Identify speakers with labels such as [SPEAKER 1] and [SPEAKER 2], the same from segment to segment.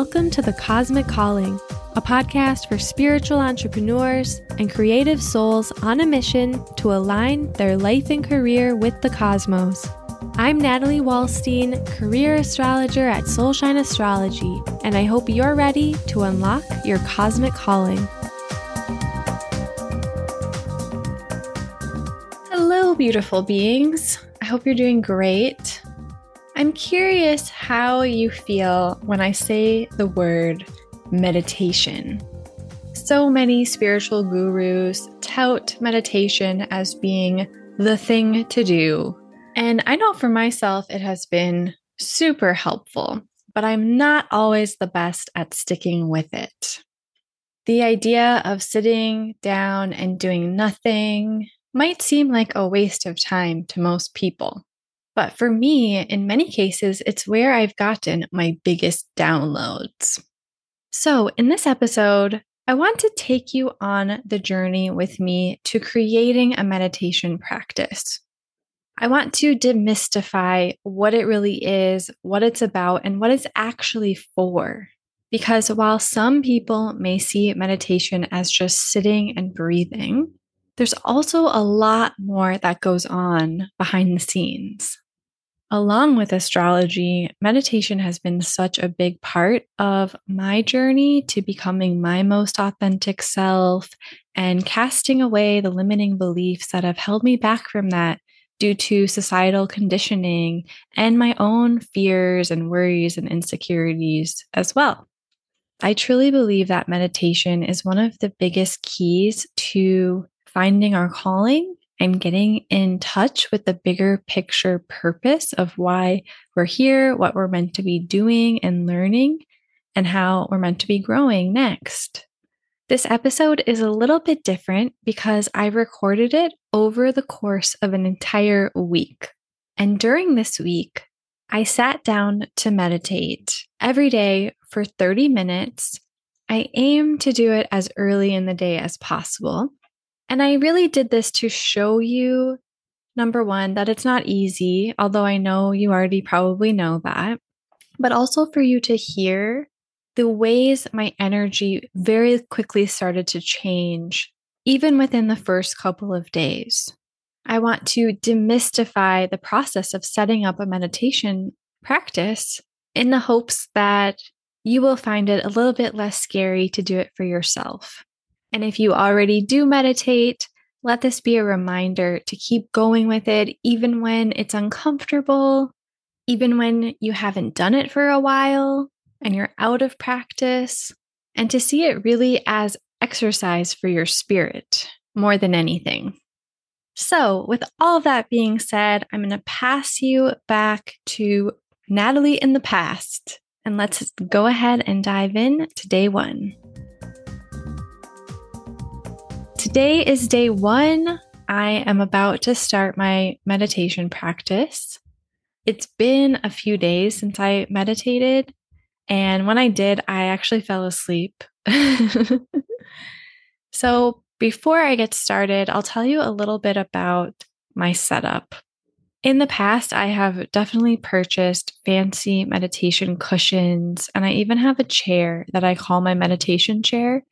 [SPEAKER 1] Welcome to The Cosmic Calling, a podcast for spiritual entrepreneurs and creative souls on a mission to align their life and career with the cosmos. I'm Natalie Wallstein, career astrologer at Soulshine Astrology, and I hope you're ready to unlock your cosmic calling. Hello, beautiful beings. I hope you're doing great. I'm curious how you feel when I say the word meditation. So many spiritual gurus tout meditation as being the thing to do. And I know for myself, it has been super helpful, but I'm not always the best at sticking with it. The idea of sitting down and doing nothing might seem like a waste of time to most people. But for me, in many cases, it's where I've gotten my biggest downloads. So, in this episode, I want to take you on the journey with me to creating a meditation practice. I want to demystify what it really is, what it's about, and what it's actually for. Because while some people may see meditation as just sitting and breathing, there's also a lot more that goes on behind the scenes. Along with astrology, meditation has been such a big part of my journey to becoming my most authentic self and casting away the limiting beliefs that have held me back from that due to societal conditioning and my own fears and worries and insecurities as well. I truly believe that meditation is one of the biggest keys to finding our calling and getting in touch with the bigger picture purpose of why we're here, what we're meant to be doing and learning, and how we're meant to be growing next. This episode is a little bit different because I recorded it over the course of an entire week. And during this week, I sat down to meditate every day for 30 minutes. I aim to do it as early in the day as possible. And I really did this to show you, number one, that it's not easy, although I know you already probably know that, but also for you to hear the ways my energy very quickly started to change, even within the first couple of days. I want to demystify the process of setting up a meditation practice in the hopes that you will find it a little bit less scary to do it for yourself. And if you already do meditate, let this be a reminder to keep going with it, even when it's uncomfortable, even when you haven't done it for a while and you're out of practice, and to see it really as exercise for your spirit more than anything. So, with all that being said, I'm going to pass you back to Natalie in the past, and let's go ahead and dive in to day one. Today is day one. I am about to start my meditation practice. It's been a few days since I meditated. And when I did, I actually fell asleep. so, before I get started, I'll tell you a little bit about my setup. In the past, I have definitely purchased fancy meditation cushions, and I even have a chair that I call my meditation chair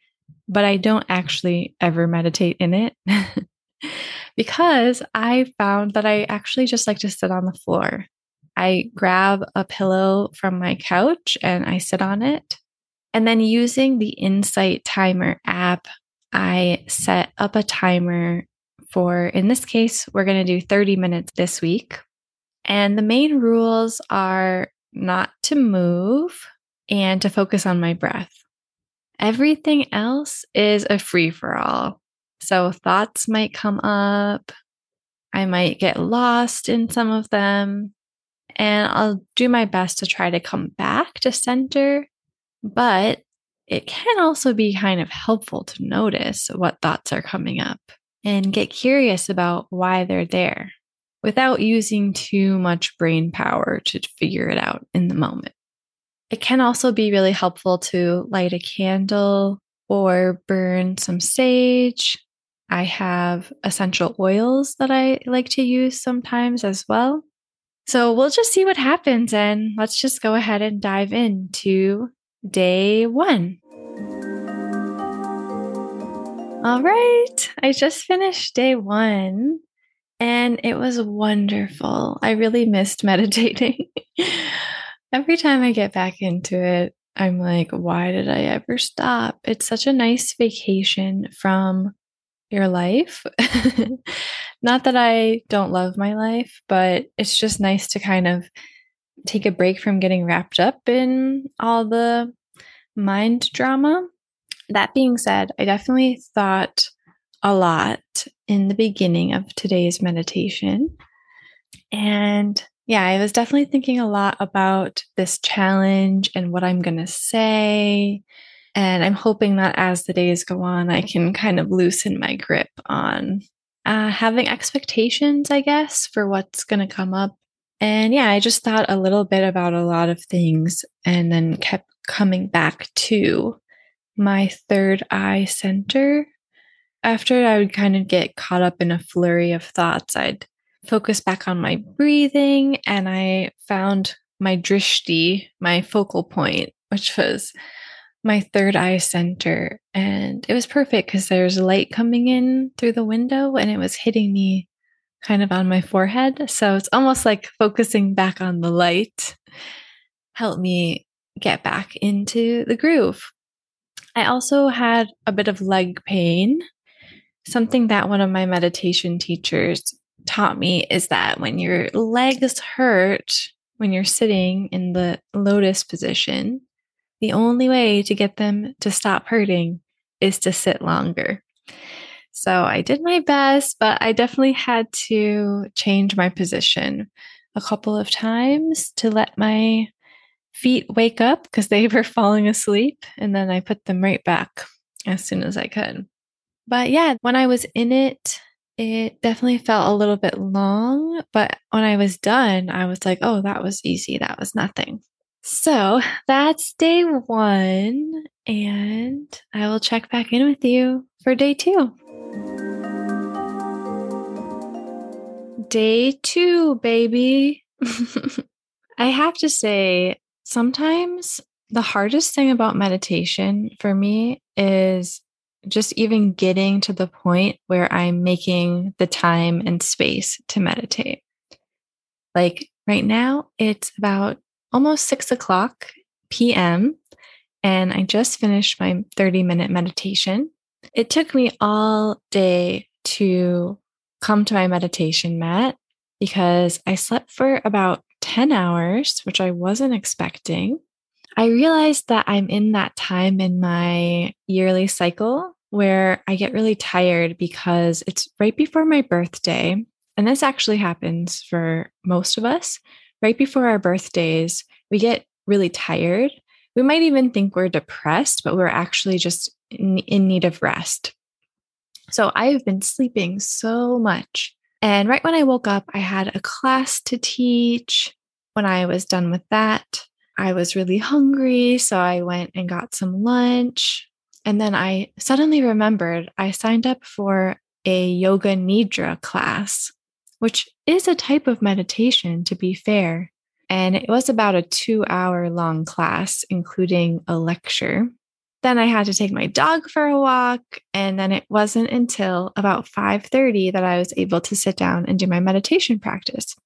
[SPEAKER 1] but I don't actually ever meditate in it because I found that I actually just like to sit on the floor. I grab a pillow from my couch and I sit on it. And then using the Insight Timer app, I set up a timer for, in this case, we're going to do 30 minutes this week. And the main rules are not to move and to focus on my breath. Everything else is a free for all. So thoughts might come up. I might get lost in some of them. And I'll do my best to try to come back to center. But it can also be kind of helpful to notice what thoughts are coming up and get curious about why they're there without using too much brain power to figure it out in the moment. It can also be really helpful to light a candle or burn some sage. I have essential oils that I like to use sometimes as well. So we'll just see what happens and let's just go ahead and dive into day one. All right, I just finished day one and it was wonderful. I really missed meditating. Every time I get back into it, I'm like, why did I ever stop? It's such a nice vacation from your life. Not that I don't love my life, but it's just nice to kind of take a break from getting wrapped up in all the mind drama. That being said, I definitely thought a lot in the beginning of today's meditation. And yeah, I was definitely thinking a lot about this challenge and what I'm going to say. And I'm hoping that as the days go on, I can kind of loosen my grip on uh, having expectations, I guess, for what's going to come up. And yeah, I just thought a little bit about a lot of things and then kept coming back to my third eye center after I would kind of get caught up in a flurry of thoughts, I'd focus back on my breathing and I found my drishti, my focal point, which was my third eye center. And it was perfect because there's light coming in through the window and it was hitting me kind of on my forehead. So it's almost like focusing back on the light helped me get back into the groove. I also had a bit of leg pain something that one of my meditation teachers taught me is that when your legs hurt, when you're sitting in the lotus position, the only way to get them to stop hurting is to sit longer. So I did my best, but I definitely had to change my position a couple of times to let my feet wake up because they were falling asleep. And then I put them right back as soon as I could. But yeah, when I was in it, it definitely felt a little bit long. But when I was done, I was like, oh, that was easy. That was nothing. So that's day one. And I will check back in with you for day two. Day two, baby. I have to say, sometimes the hardest thing about meditation for me is just even getting to the point where I'm making the time and space to meditate. Like right now, it's about almost six o'clock p.m., and I just finished my 30 minute meditation. It took me all day to come to my meditation mat because I slept for about 10 hours, which I wasn't expecting. I realized that I'm in that time in my yearly cycle where I get really tired because it's right before my birthday. And this actually happens for most of us. Right before our birthdays, we get really tired. We might even think we're depressed, but we're actually just in, in need of rest. So I have been sleeping so much. And right when I woke up, I had a class to teach. When I was done with that, I was really hungry. So I went and got some lunch. And then I suddenly remembered I signed up for a yoga nidra class, which is a type of meditation, to be fair. And it was about a two hour long class, including a lecture. Then I had to take my dog for a walk. And then it wasn't until about 5:30 that I was able to sit down and do my meditation practice.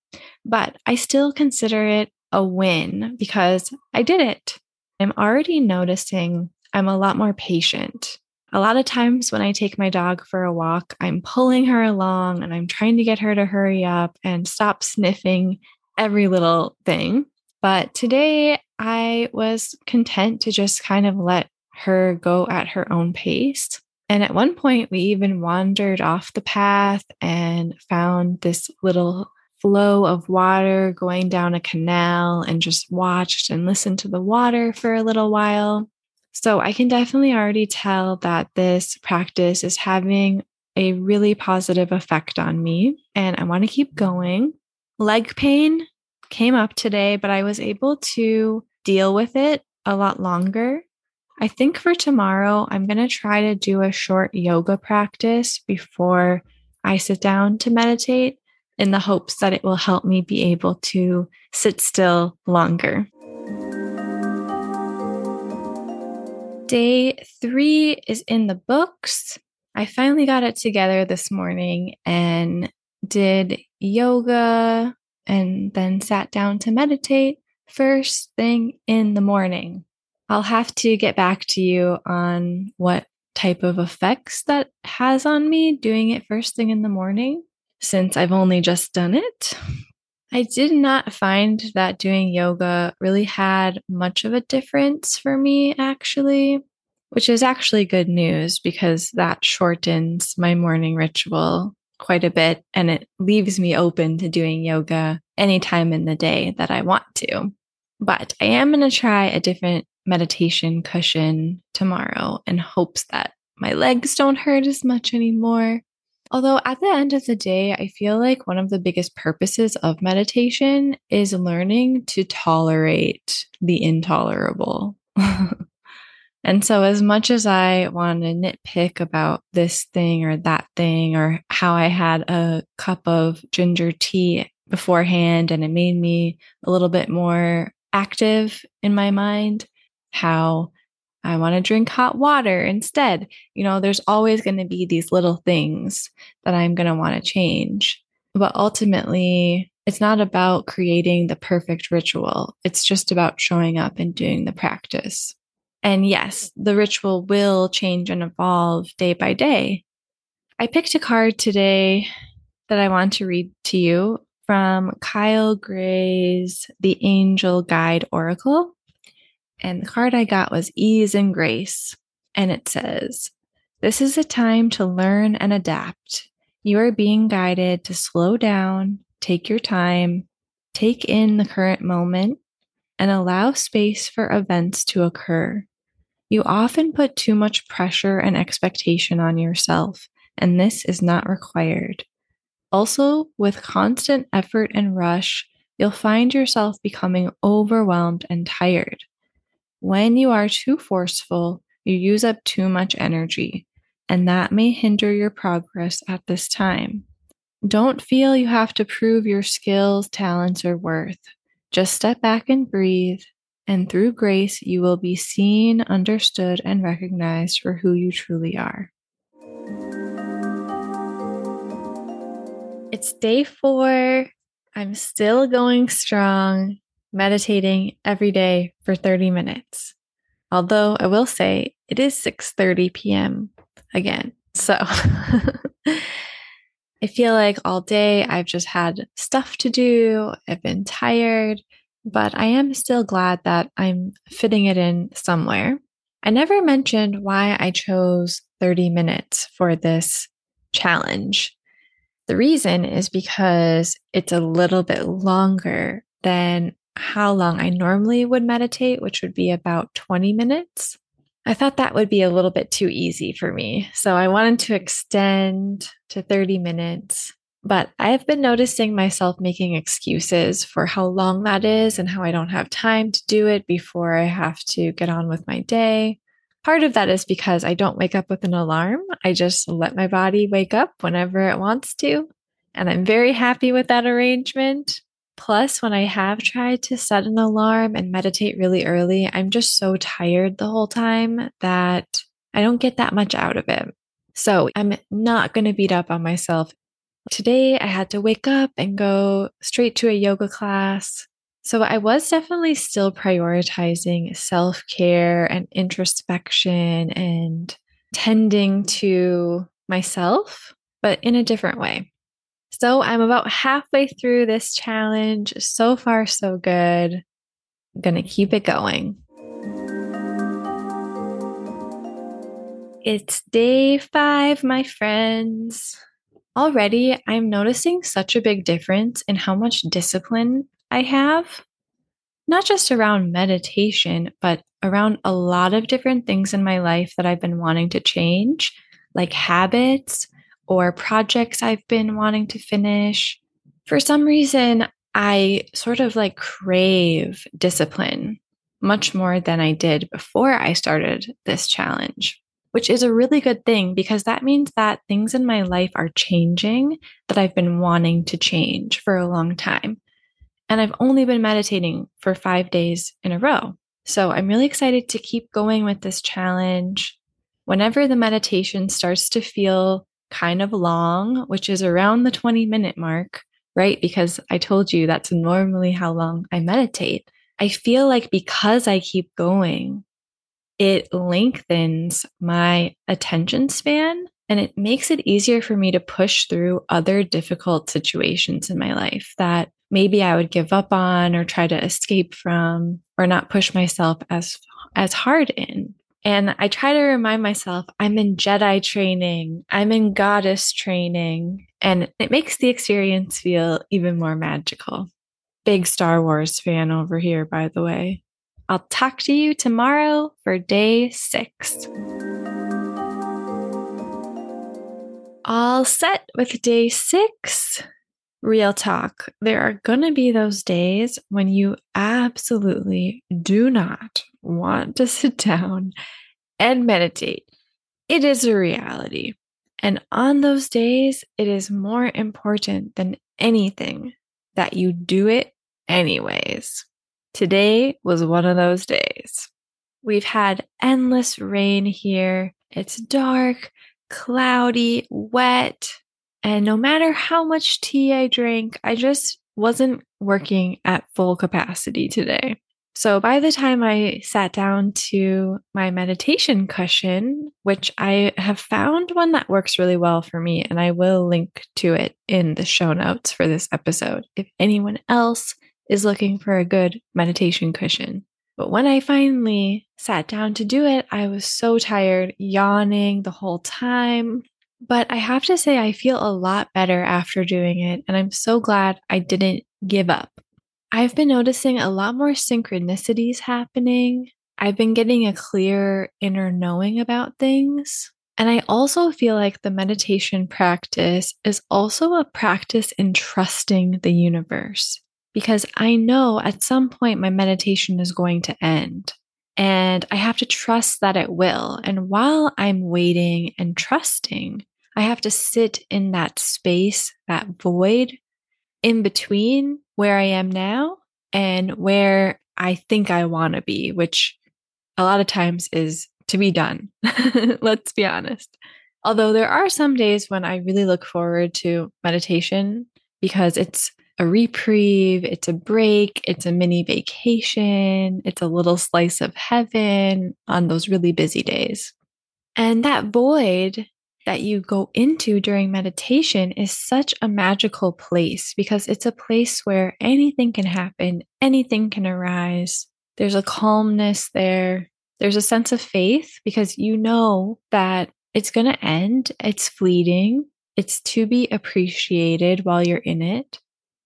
[SPEAKER 1] But I still consider it a win because I did it. I'm already noticing I'm a lot more patient. A lot of times when I take my dog for a walk, I'm pulling her along and I'm trying to get her to hurry up and stop sniffing every little thing. But today I was content to just kind of let her go at her own pace. And at one point, we even wandered off the path and found this little flow of water going down a canal and just watched and listened to the water for a little while. So I can definitely already tell that this practice is having a really positive effect on me, and I want to keep going. Leg pain came up today, but I was able to deal with it a lot longer. I think for tomorrow, I'm going to try to do a short yoga practice before I sit down to meditate in the hopes that it will help me be able to sit still longer. Day three is in the books. I finally got it together this morning and did yoga and then sat down to meditate first thing in the morning. I'll have to get back to you on what type of effects that has on me doing it first thing in the morning since I've only just done it. I did not find that doing yoga really had much of a difference for me, actually, which is actually good news because that shortens my morning ritual quite a bit and it leaves me open to doing yoga anytime in the day that I want to. But I am going to try a different meditation cushion tomorrow in hopes that my legs don't hurt as much anymore. Although at the end of the day, I feel like one of the biggest purposes of meditation is learning to tolerate the intolerable. and so, as much as I want to nitpick about this thing or that thing, or how I had a cup of ginger tea beforehand and it made me a little bit more active in my mind, how I want to drink hot water instead. You know, there's always going to be these little things that I'm going to want to change. But ultimately, it's not about creating the perfect ritual. It's just about showing up and doing the practice. And yes, the ritual will change and evolve day by day. I picked a card today that I want to read to you from Kyle Gray's The Angel Guide Oracle. And the card I got was Ease and Grace. And it says, This is a time to learn and adapt. You are being guided to slow down, take your time, take in the current moment, and allow space for events to occur. You often put too much pressure and expectation on yourself, and this is not required. Also, with constant effort and rush, you'll find yourself becoming overwhelmed and tired. When you are too forceful, you use up too much energy, and that may hinder your progress at this time. Don't feel you have to prove your skills, talents, or worth. Just step back and breathe, and through grace, you will be seen, understood, and recognized for who you truly are. It's day four. I'm still going strong meditating every day for 30 minutes. Although I will say it is 6:30 p.m. again. So I feel like all day I've just had stuff to do. I've been tired, but I am still glad that I'm fitting it in somewhere. I never mentioned why I chose 30 minutes for this challenge. The reason is because it's a little bit longer than how long I normally would meditate, which would be about 20 minutes. I thought that would be a little bit too easy for me. So I wanted to extend to 30 minutes. But I've been noticing myself making excuses for how long that is and how I don't have time to do it before I have to get on with my day. Part of that is because I don't wake up with an alarm. I just let my body wake up whenever it wants to. And I'm very happy with that arrangement. Plus, when I have tried to set an alarm and meditate really early, I'm just so tired the whole time that I don't get that much out of it. So I'm not going to beat up on myself. Today, I had to wake up and go straight to a yoga class. So I was definitely still prioritizing self care and introspection and tending to myself, but in a different way. So I'm about halfway through this challenge. So far, so good. I'm to keep it going. It's day five, my friends. Already, I'm noticing such a big difference in how much discipline I have, not just around meditation, but around a lot of different things in my life that I've been wanting to change, like habits or projects I've been wanting to finish. For some reason, I sort of like crave discipline much more than I did before I started this challenge, which is a really good thing because that means that things in my life are changing that I've been wanting to change for a long time. And I've only been meditating for five days in a row. So I'm really excited to keep going with this challenge. Whenever the meditation starts to feel kind of long, which is around the 20 minute mark, right? Because I told you that's normally how long I meditate. I feel like because I keep going, it lengthens my attention span and it makes it easier for me to push through other difficult situations in my life that maybe I would give up on or try to escape from or not push myself as as hard in. And I try to remind myself I'm in Jedi training, I'm in goddess training, and it makes the experience feel even more magical. Big Star Wars fan over here, by the way. I'll talk to you tomorrow for day six. All set with day six. Real talk. There are going to be those days when you absolutely do not want to sit down and meditate. It is a reality. And on those days, it is more important than anything that you do it anyways. Today was one of those days. We've had endless rain here. It's dark, cloudy, wet. And no matter how much tea I drank, I just wasn't working at full capacity today. So by the time I sat down to my meditation cushion, which I have found one that works really well for me, and I will link to it in the show notes for this episode if anyone else is looking for a good meditation cushion. But when I finally sat down to do it, I was so tired, yawning the whole time. But I have to say, I feel a lot better after doing it, and I'm so glad I didn't give up. I've been noticing a lot more synchronicities happening. I've been getting a clear inner knowing about things. And I also feel like the meditation practice is also a practice in trusting the universe because I know at some point my meditation is going to end and I have to trust that it will. And while I'm waiting and trusting, I have to sit in that space, that void in between where I am now and where I think I want to be, which a lot of times is to be done. Let's be honest. Although there are some days when I really look forward to meditation because it's a reprieve, it's a break, it's a mini vacation, it's a little slice of heaven on those really busy days. And that void that you go into during meditation is such a magical place because it's a place where anything can happen, anything can arise. There's a calmness there. There's a sense of faith because you know that it's going to end, it's fleeting, it's to be appreciated while you're in it.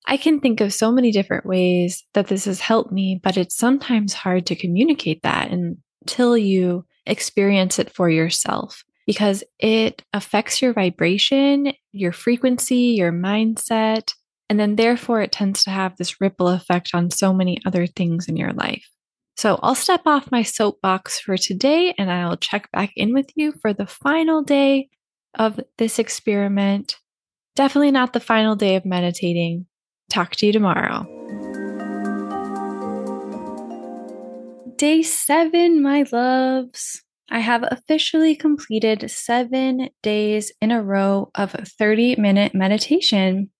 [SPEAKER 1] I can think of so many different ways that this has helped me, but it's sometimes hard to communicate that until you experience it for yourself because it affects your vibration, your frequency, your mindset. And then, therefore, it tends to have this ripple effect on so many other things in your life. So, I'll step off my soapbox for today and I'll check back in with you for the final day of this experiment. Definitely not the final day of meditating. Talk to you tomorrow. Day seven, my loves. I have officially completed seven days in a row of 30 minute meditation,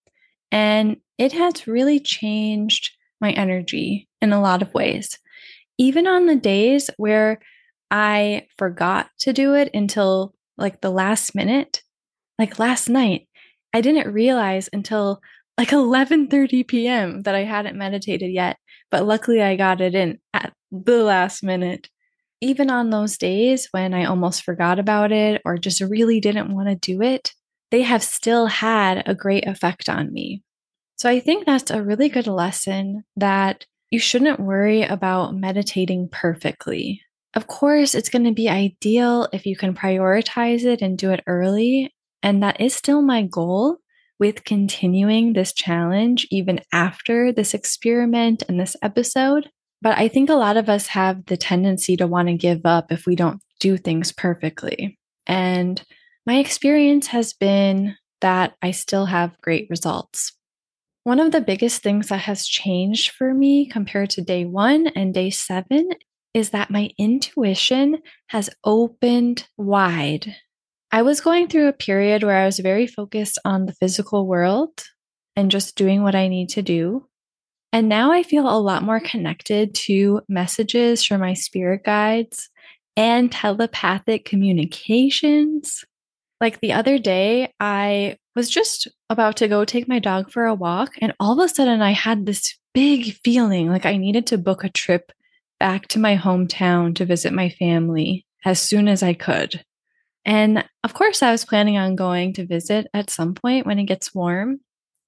[SPEAKER 1] and it has really changed my energy in a lot of ways. Even on the days where I forgot to do it until like the last minute, like last night, I didn't realize until like 11:30 p.m. that I hadn't meditated yet, but luckily I got it in at the last minute even on those days when I almost forgot about it or just really didn't want to do it, they have still had a great effect on me. So I think that's a really good lesson that you shouldn't worry about meditating perfectly. Of course, it's going to be ideal if you can prioritize it and do it early. And that is still my goal with continuing this challenge, even after this experiment and this episode. But I think a lot of us have the tendency to want to give up if we don't do things perfectly. And my experience has been that I still have great results. One of the biggest things that has changed for me compared to day one and day seven is that my intuition has opened wide. I was going through a period where I was very focused on the physical world and just doing what I need to do. And now I feel a lot more connected to messages from my spirit guides and telepathic communications. Like the other day, I was just about to go take my dog for a walk, and all of a sudden, I had this big feeling like I needed to book a trip back to my hometown to visit my family as soon as I could. And of course, I was planning on going to visit at some point when it gets warm,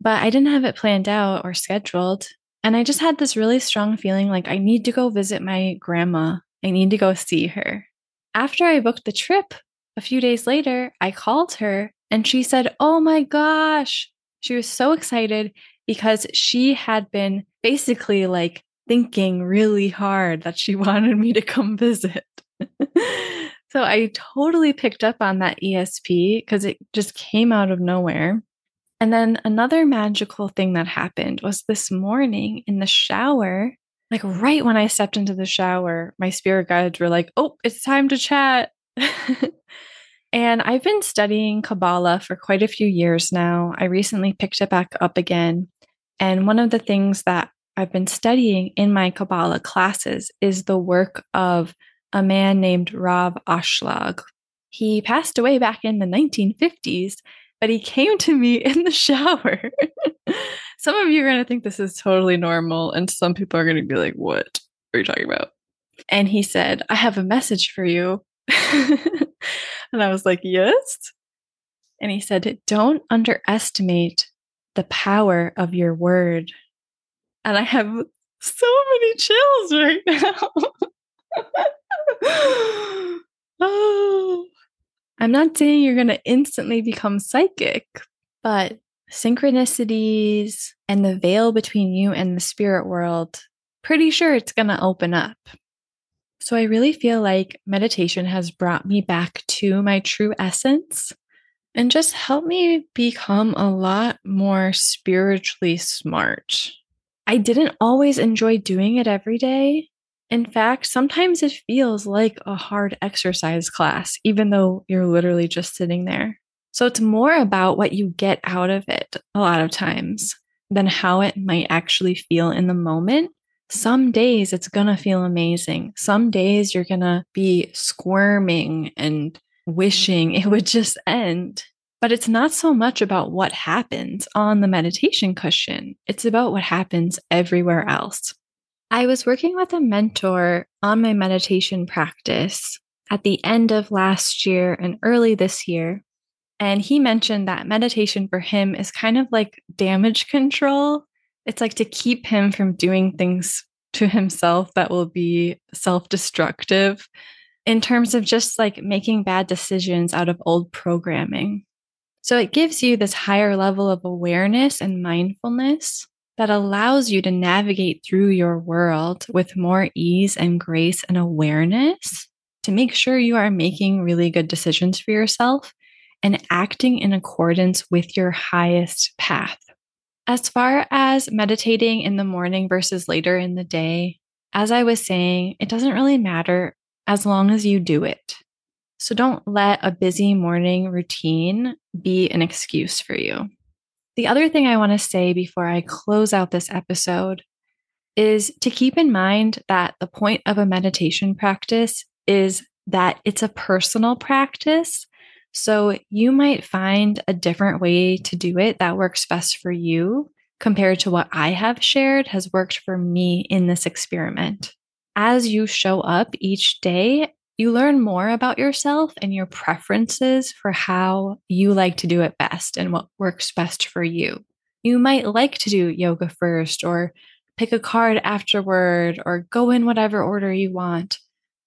[SPEAKER 1] but I didn't have it planned out or scheduled. And I just had this really strong feeling like I need to go visit my grandma. I need to go see her. After I booked the trip, a few days later, I called her and she said, Oh my gosh. She was so excited because she had been basically like thinking really hard that she wanted me to come visit. so I totally picked up on that ESP because it just came out of nowhere. And then another magical thing that happened was this morning in the shower, like right when I stepped into the shower, my spirit guides were like, oh, it's time to chat. and I've been studying Kabbalah for quite a few years now. I recently picked it back up again. And one of the things that I've been studying in my Kabbalah classes is the work of a man named Rav Ashlag. He passed away back in the 1950s, but he came to me in the shower. some of you are going to think this is totally normal, and some people are going to be like, What are you talking about? And he said, I have a message for you. and I was like, Yes. And he said, Don't underestimate the power of your word. And I have so many chills right now. oh. I'm not saying you're going to instantly become psychic, but synchronicities and the veil between you and the spirit world, pretty sure it's going to open up. So I really feel like meditation has brought me back to my true essence and just helped me become a lot more spiritually smart. I didn't always enjoy doing it every day, in fact, sometimes it feels like a hard exercise class, even though you're literally just sitting there. So it's more about what you get out of it a lot of times than how it might actually feel in the moment. Some days it's going to feel amazing. Some days you're going to be squirming and wishing it would just end. But it's not so much about what happens on the meditation cushion, it's about what happens everywhere else. I was working with a mentor on my meditation practice at the end of last year and early this year. And he mentioned that meditation for him is kind of like damage control. It's like to keep him from doing things to himself that will be self destructive in terms of just like making bad decisions out of old programming. So it gives you this higher level of awareness and mindfulness that allows you to navigate through your world with more ease and grace and awareness to make sure you are making really good decisions for yourself and acting in accordance with your highest path. As far as meditating in the morning versus later in the day, as I was saying, it doesn't really matter as long as you do it. So don't let a busy morning routine be an excuse for you. The other thing I want to say before I close out this episode is to keep in mind that the point of a meditation practice is that it's a personal practice. So you might find a different way to do it that works best for you compared to what I have shared has worked for me in this experiment. As you show up each day you learn more about yourself and your preferences for how you like to do it best and what works best for you. You might like to do yoga first, or pick a card afterward, or go in whatever order you want.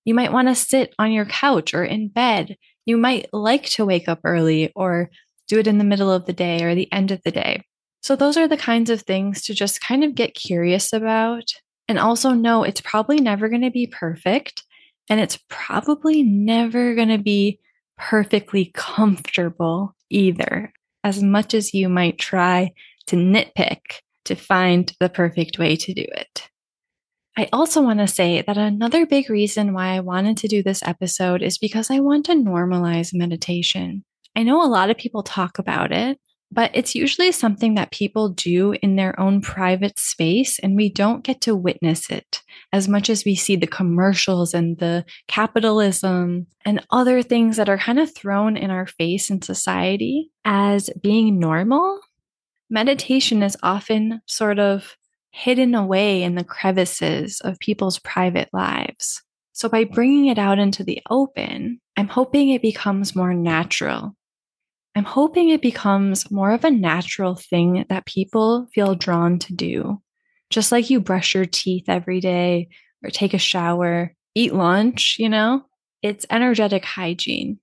[SPEAKER 1] You might want to sit on your couch or in bed. You might like to wake up early or do it in the middle of the day or the end of the day. So, those are the kinds of things to just kind of get curious about and also know it's probably never going to be perfect. And it's probably never going to be perfectly comfortable either, as much as you might try to nitpick to find the perfect way to do it. I also want to say that another big reason why I wanted to do this episode is because I want to normalize meditation. I know a lot of people talk about it, but it's usually something that people do in their own private space, and we don't get to witness it as much as we see the commercials and the capitalism and other things that are kind of thrown in our face in society as being normal. Meditation is often sort of hidden away in the crevices of people's private lives. So, by bringing it out into the open, I'm hoping it becomes more natural. I'm hoping it becomes more of a natural thing that people feel drawn to do. Just like you brush your teeth every day or take a shower, eat lunch, you know, it's energetic hygiene.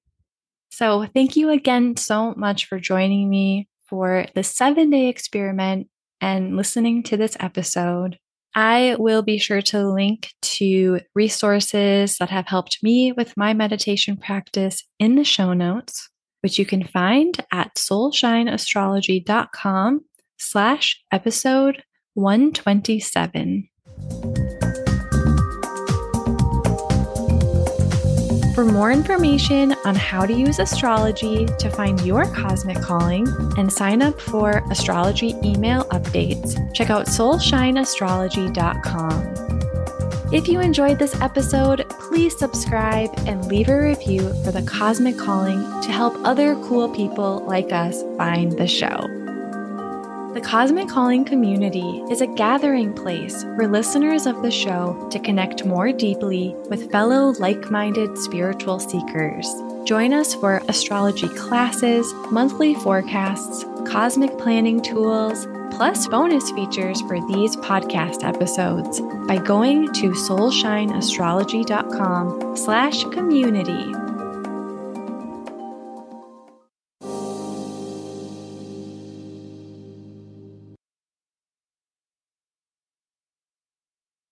[SPEAKER 1] So, thank you again so much for joining me for the seven day experiment and listening to this episode. I will be sure to link to resources that have helped me with my meditation practice in the show notes, which you can find at soulshineastrology.com slash episode 127. For more information on how to use astrology to find your cosmic calling and sign up for astrology email updates, check out soulshineastrology.com. If you enjoyed this episode, please subscribe and leave a review for the cosmic calling to help other cool people like us find the show. The Cosmic Calling community is a gathering place for listeners of the show to connect more deeply with fellow like minded spiritual seekers. Join us for astrology classes, monthly forecasts, cosmic planning tools, plus bonus features for these podcast episodes by going to soulshineastrology.com slash community